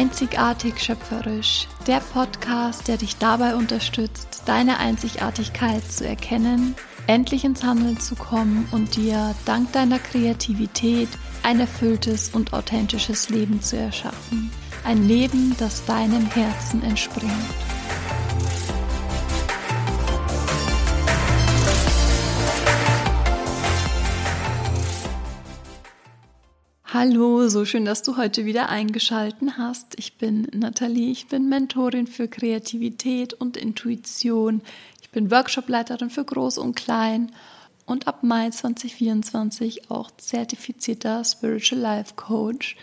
Einzigartig schöpferisch, der Podcast, der dich dabei unterstützt, deine Einzigartigkeit zu erkennen, endlich ins Handeln zu kommen und dir dank deiner Kreativität ein erfülltes und authentisches Leben zu erschaffen. Ein Leben, das deinem Herzen entspringt. Hallo, so schön, dass du heute wieder eingeschalten hast. Ich bin Nathalie, ich bin Mentorin für Kreativität und Intuition. Ich bin Workshopleiterin für Groß und Klein und ab Mai 2024 auch zertifizierter Spiritual Life Coach.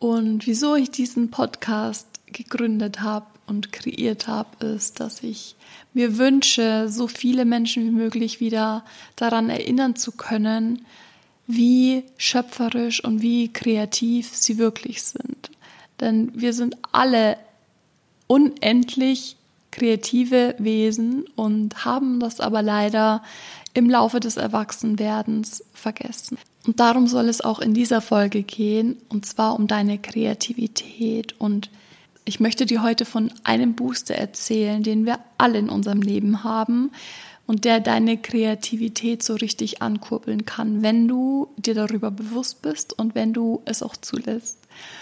Und wieso ich diesen Podcast gegründet habe und kreiert habe, ist, dass ich mir wünsche, so viele Menschen wie möglich wieder daran erinnern zu können, wie schöpferisch und wie kreativ sie wirklich sind. Denn wir sind alle unendlich kreative Wesen und haben das aber leider im Laufe des Erwachsenwerdens vergessen. Und darum soll es auch in dieser Folge gehen, und zwar um deine Kreativität. Und ich möchte dir heute von einem Booster erzählen, den wir alle in unserem Leben haben, und der deine Kreativität so richtig ankurbeln kann, wenn du dir darüber bewusst bist und wenn du es auch zulässt.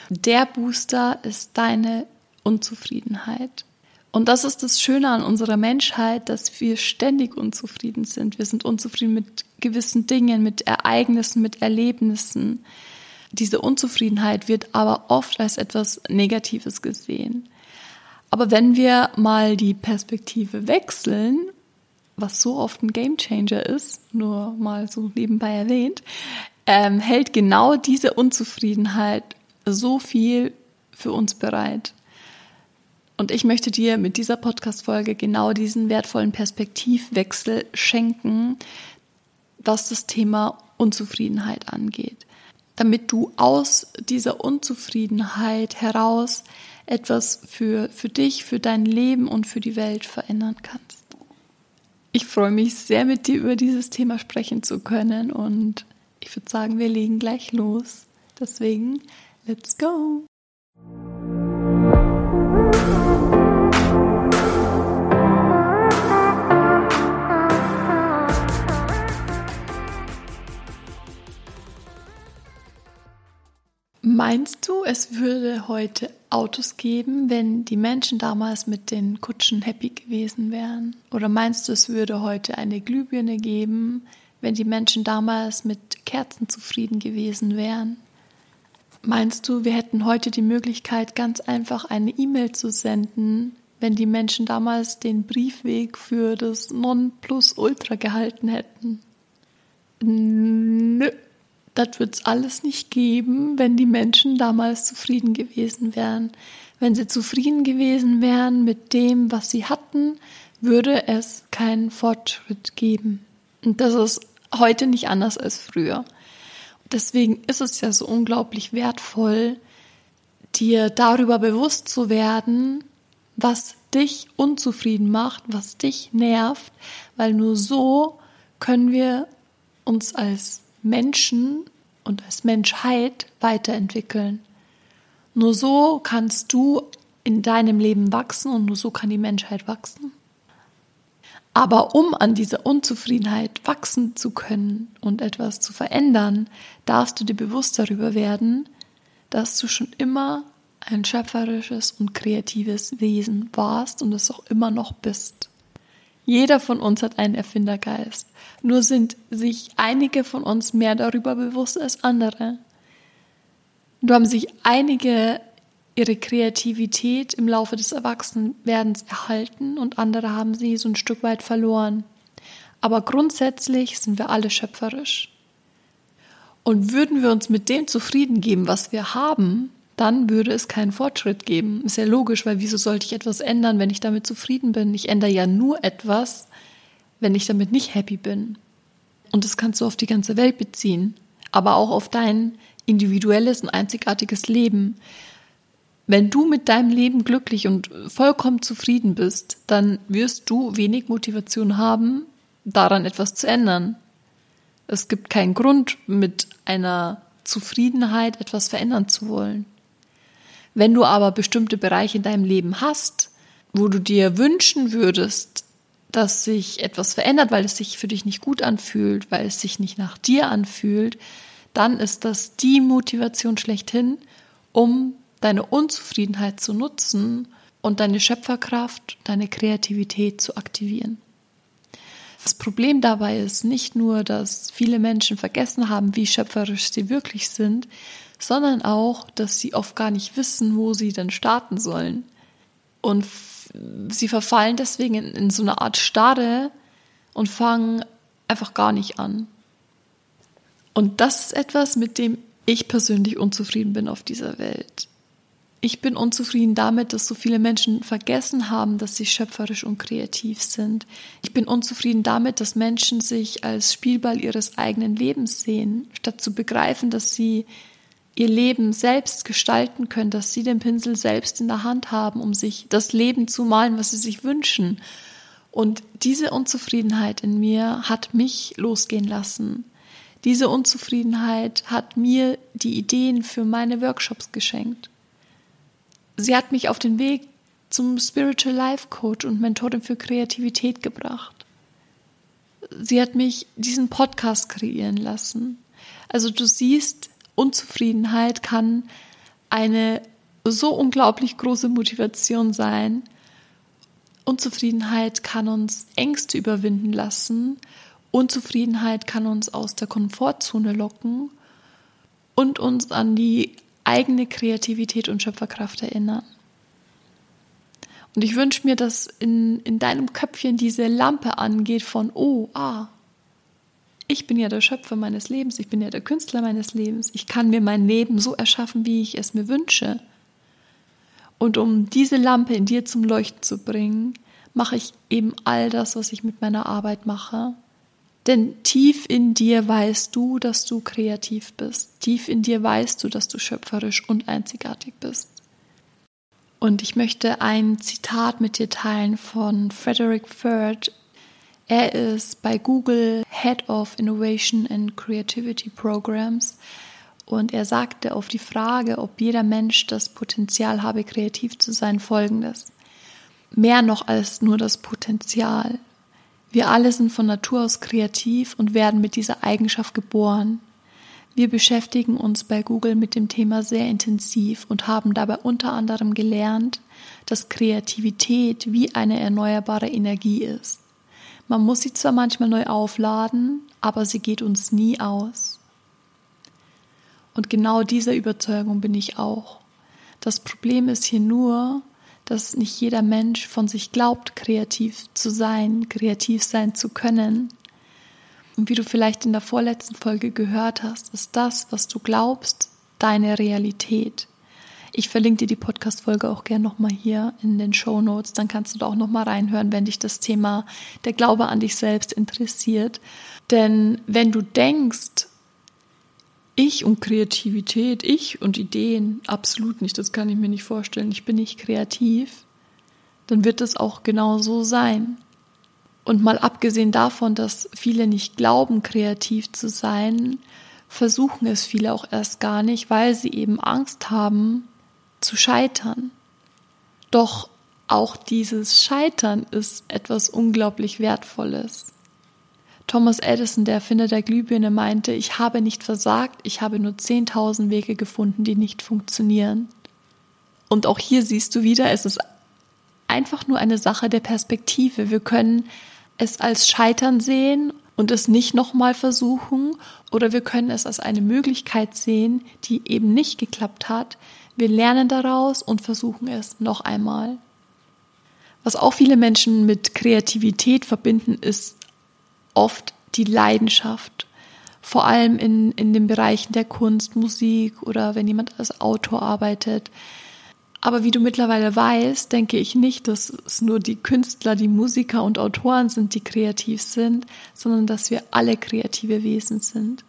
Der Booster ist deine Unzufriedenheit. Und das ist das Schöne an unserer Menschheit, dass wir ständig unzufrieden sind. Wir sind unzufrieden mit gewissen Dingen, mit Ereignissen, mit Erlebnissen. Diese Unzufriedenheit wird aber oft als etwas Negatives gesehen. Aber wenn wir mal die Perspektive wechseln was so oft ein Gamechanger ist, nur mal so nebenbei erwähnt, ähm, hält genau diese Unzufriedenheit so viel für uns bereit. Und ich möchte dir mit dieser Podcast-Folge genau diesen wertvollen Perspektivwechsel schenken, was das Thema Unzufriedenheit angeht. Damit du aus dieser Unzufriedenheit heraus etwas für, für dich, für dein Leben und für die Welt verändern kannst. Ich freue mich sehr, mit dir über dieses Thema sprechen zu können und ich würde sagen, wir legen gleich los. Deswegen, let's go! Meinst du, es würde heute Autos geben, wenn die Menschen damals mit den Kutschen happy gewesen wären? Oder meinst du, es würde heute eine Glühbirne geben, wenn die Menschen damals mit Kerzen zufrieden gewesen wären? Meinst du, wir hätten heute die Möglichkeit, ganz einfach eine E-Mail zu senden, wenn die Menschen damals den Briefweg für das Nonplusultra gehalten hätten? Nö, das wird es alles nicht geben, wenn die Menschen damals zufrieden gewesen wären. Wenn sie zufrieden gewesen wären mit dem, was sie hatten, würde es keinen Fortschritt geben. Und das ist heute nicht anders als früher. Deswegen ist es ja so unglaublich wertvoll, dir darüber bewusst zu werden, was dich unzufrieden macht, was dich nervt, weil nur so können wir uns als Menschen und als Menschheit weiterentwickeln. Nur so kannst du in deinem Leben wachsen und nur so kann die Menschheit wachsen. Aber um an dieser Unzufriedenheit wachsen zu können und etwas zu verändern, darfst du dir bewusst darüber werden, dass du schon immer ein schöpferisches und kreatives Wesen warst und es auch immer noch bist. Jeder von uns hat einen Erfindergeist. Nur sind sich einige von uns mehr darüber bewusst als andere. Nur haben sich einige ihre Kreativität im Laufe des Erwachsenwerdens erhalten und andere haben sie so ein Stück weit verloren. Aber grundsätzlich sind wir alle schöpferisch. Und würden wir uns mit dem zufrieden geben, was wir haben, dann würde es keinen Fortschritt geben. Ist ja logisch, weil wieso sollte ich etwas ändern, wenn ich damit zufrieden bin? Ich ändere ja nur etwas, wenn ich damit nicht happy bin. Und das kannst du auf die ganze Welt beziehen, aber auch auf dein individuelles und einzigartiges Leben. Wenn du mit deinem Leben glücklich und vollkommen zufrieden bist, dann wirst du wenig Motivation haben, daran etwas zu ändern. Es gibt keinen Grund, mit einer Zufriedenheit etwas verändern zu wollen. Wenn du aber bestimmte Bereiche in deinem Leben hast, wo du dir wünschen würdest, dass sich etwas verändert, weil es sich für dich nicht gut anfühlt, weil es sich nicht nach dir anfühlt, dann ist das die Motivation schlechthin, um deine Unzufriedenheit zu nutzen und deine Schöpferkraft, deine Kreativität zu aktivieren. Das Problem dabei ist nicht nur, dass viele Menschen vergessen haben, wie schöpferisch sie wirklich sind, sondern auch, dass sie oft gar nicht wissen, wo sie denn starten sollen. Und sie verfallen deswegen in, in so eine Art Starre und fangen einfach gar nicht an. Und das ist etwas, mit dem ich persönlich unzufrieden bin auf dieser Welt. Ich bin unzufrieden damit, dass so viele Menschen vergessen haben, dass sie schöpferisch und kreativ sind. Ich bin unzufrieden damit, dass Menschen sich als Spielball ihres eigenen Lebens sehen, statt zu begreifen, dass sie ihr Leben selbst gestalten können, dass sie den Pinsel selbst in der Hand haben, um sich das Leben zu malen, was sie sich wünschen. Und diese Unzufriedenheit in mir hat mich losgehen lassen. Diese Unzufriedenheit hat mir die Ideen für meine Workshops geschenkt. Sie hat mich auf den Weg zum Spiritual Life Coach und Mentorin für Kreativität gebracht. Sie hat mich diesen Podcast kreieren lassen. Also du siehst, Unzufriedenheit kann eine so unglaublich große Motivation sein. Unzufriedenheit kann uns Ängste überwinden lassen. Unzufriedenheit kann uns aus der Komfortzone locken und uns an die eigene Kreativität und Schöpferkraft erinnern. Und ich wünsche mir, dass in, in deinem Köpfchen diese Lampe angeht von, oh, ah, ich bin ja der Schöpfer meines Lebens, ich bin ja der Künstler meines Lebens, ich kann mir mein Leben so erschaffen, wie ich es mir wünsche. Und um diese Lampe in dir zum Leuchten zu bringen, mache ich eben all das, was ich mit meiner Arbeit mache. Denn tief in dir weißt du, dass du kreativ bist. Tief in dir weißt du, dass du schöpferisch und einzigartig bist. Und ich möchte ein Zitat mit dir teilen von Frederick Ferd. Er ist bei Google Head of Innovation and Creativity Programs und er sagte auf die Frage, ob jeder Mensch das Potenzial habe, kreativ zu sein, folgendes. Mehr noch als nur das Potenzial. Wir alle sind von Natur aus kreativ und werden mit dieser Eigenschaft geboren. Wir beschäftigen uns bei Google mit dem Thema sehr intensiv und haben dabei unter anderem gelernt, dass Kreativität wie eine erneuerbare Energie ist. Man muss sie zwar manchmal neu aufladen, aber sie geht uns nie aus. Und genau dieser Überzeugung bin ich auch. Das Problem ist hier nur, dass nicht jeder Mensch von sich glaubt, kreativ zu sein, kreativ sein zu können. Und wie du vielleicht in der vorletzten Folge gehört hast, ist das, was du glaubst, deine Realität. Ich verlinke dir die Podcast-Folge auch gerne nochmal hier in den Show Notes. Dann kannst du da auch nochmal reinhören, wenn dich das Thema der Glaube an dich selbst interessiert. Denn wenn du denkst, ich und Kreativität, ich und Ideen, absolut nicht, das kann ich mir nicht vorstellen, ich bin nicht kreativ, dann wird es auch genau so sein. Und mal abgesehen davon, dass viele nicht glauben, kreativ zu sein, versuchen es viele auch erst gar nicht, weil sie eben Angst haben zu scheitern. Doch auch dieses Scheitern ist etwas unglaublich Wertvolles. Thomas Edison, der Erfinder der Glühbirne, meinte, ich habe nicht versagt, ich habe nur 10.000 Wege gefunden, die nicht funktionieren. Und auch hier siehst du wieder, es ist einfach nur eine Sache der Perspektive. Wir können es als Scheitern sehen und es nicht nochmal versuchen oder wir können es als eine Möglichkeit sehen, die eben nicht geklappt hat. Wir lernen daraus und versuchen es noch einmal. Was auch viele Menschen mit Kreativität verbinden, ist oft die Leidenschaft, vor allem in, in den Bereichen der Kunst, Musik oder wenn jemand als Autor arbeitet. Aber wie du mittlerweile weißt, denke ich nicht, dass es nur die Künstler, die Musiker und Autoren sind, die kreativ sind, sondern dass wir alle kreative Wesen sind.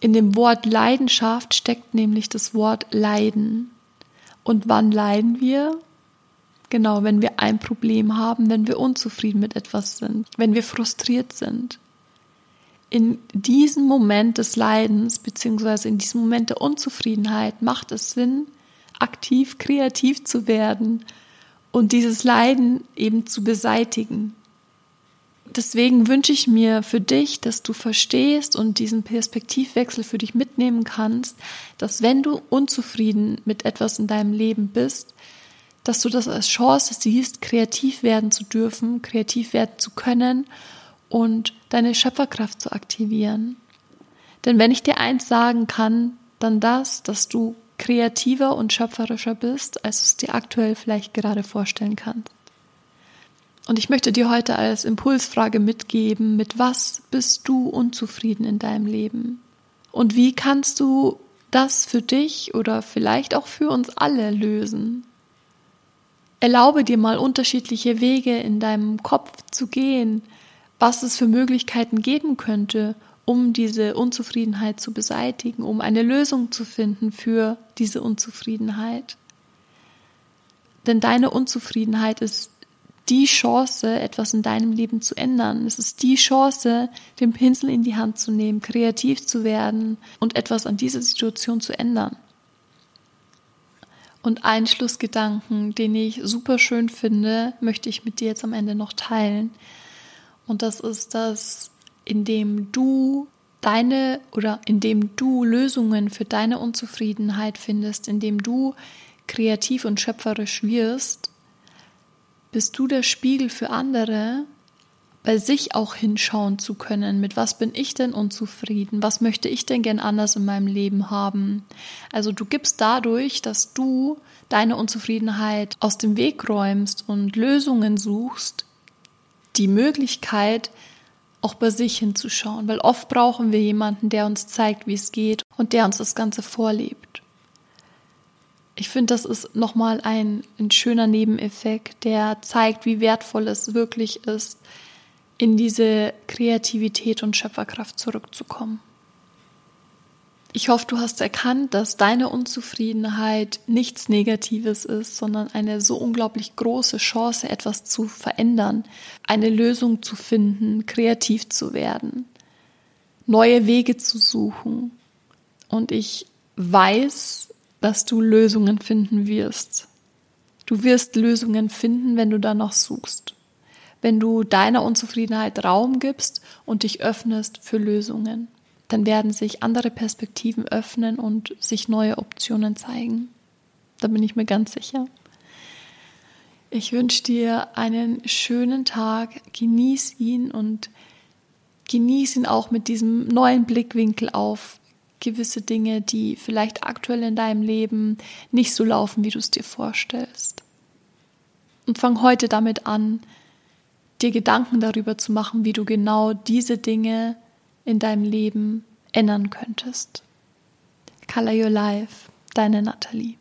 In dem Wort Leidenschaft steckt nämlich das Wort Leiden. Und wann leiden wir? Genau, wenn wir ein Problem haben, wenn wir unzufrieden mit etwas sind, wenn wir frustriert sind. In diesem Moment des Leidens beziehungsweise in diesem Moment der Unzufriedenheit macht es Sinn, aktiv kreativ zu werden und dieses Leiden eben zu beseitigen. Deswegen wünsche ich mir für dich, dass du verstehst und diesen Perspektivwechsel für dich mitnehmen kannst, dass wenn du unzufrieden mit etwas in deinem Leben bist, dass du das als Chance siehst, kreativ werden zu dürfen, kreativ werden zu können und deine Schöpferkraft zu aktivieren. Denn wenn ich dir eins sagen kann, dann das, dass du kreativer und schöpferischer bist, als du es dir aktuell vielleicht gerade vorstellen kannst. Und ich möchte dir heute als Impulsfrage mitgeben, mit was bist du unzufrieden in deinem Leben? Und wie kannst du das für dich oder vielleicht auch für uns alle lösen? Erlaube dir mal unterschiedliche Wege in deinem Kopf zu gehen, was es für Möglichkeiten geben könnte, um diese Unzufriedenheit zu beseitigen, um eine Lösung zu finden für diese Unzufriedenheit. Denn deine Unzufriedenheit ist die Chance, etwas in deinem Leben zu ändern. Es ist die Chance, den Pinsel in die Hand zu nehmen, kreativ zu werden und etwas an dieser Situation zu ändern. Und einen Schlussgedanken, den ich super schön finde, möchte ich mit dir jetzt am Ende noch teilen. Und das ist, dass indem du deine oder indem du Lösungen für deine Unzufriedenheit findest, indem du kreativ und schöpferisch wirst, bist du der Spiegel für andere, bei sich auch hinschauen zu können, mit was bin ich denn unzufrieden, was möchte ich denn gern anders in meinem Leben haben. Also du gibst dadurch, dass du deine Unzufriedenheit aus dem Weg räumst und Lösungen suchst, die Möglichkeit, auch bei sich hinzuschauen, weil oft brauchen wir jemanden, der uns zeigt, wie es geht und der uns das Ganze vorlebt ich finde, das ist nochmal ein, ein schöner Nebeneffekt, der zeigt, wie wertvoll es wirklich ist, in diese Kreativität und Schöpferkraft zurückzukommen. Ich hoffe, du hast erkannt, dass deine Unzufriedenheit nichts Negatives ist, sondern eine so unglaublich große Chance, etwas zu verändern, eine Lösung zu finden, kreativ zu werden, neue Wege zu suchen. Und ich weiß, dass du Lösungen finden wirst. Du wirst Lösungen finden, wenn du danach suchst. Wenn du deiner Unzufriedenheit Raum gibst und dich öffnest für Lösungen, dann werden sich andere Perspektiven öffnen und sich neue Optionen zeigen. Da bin ich mir ganz sicher. Ich wünsche dir einen schönen Tag, genieß ihn und genieß ihn auch mit diesem neuen Blickwinkel auf gewisse Dinge, die vielleicht aktuell in deinem Leben nicht so laufen, wie du es dir vorstellst. Und fang heute damit an, dir Gedanken darüber zu machen, wie du genau diese Dinge in deinem Leben ändern könntest. Color Your Life, deine Nathalie.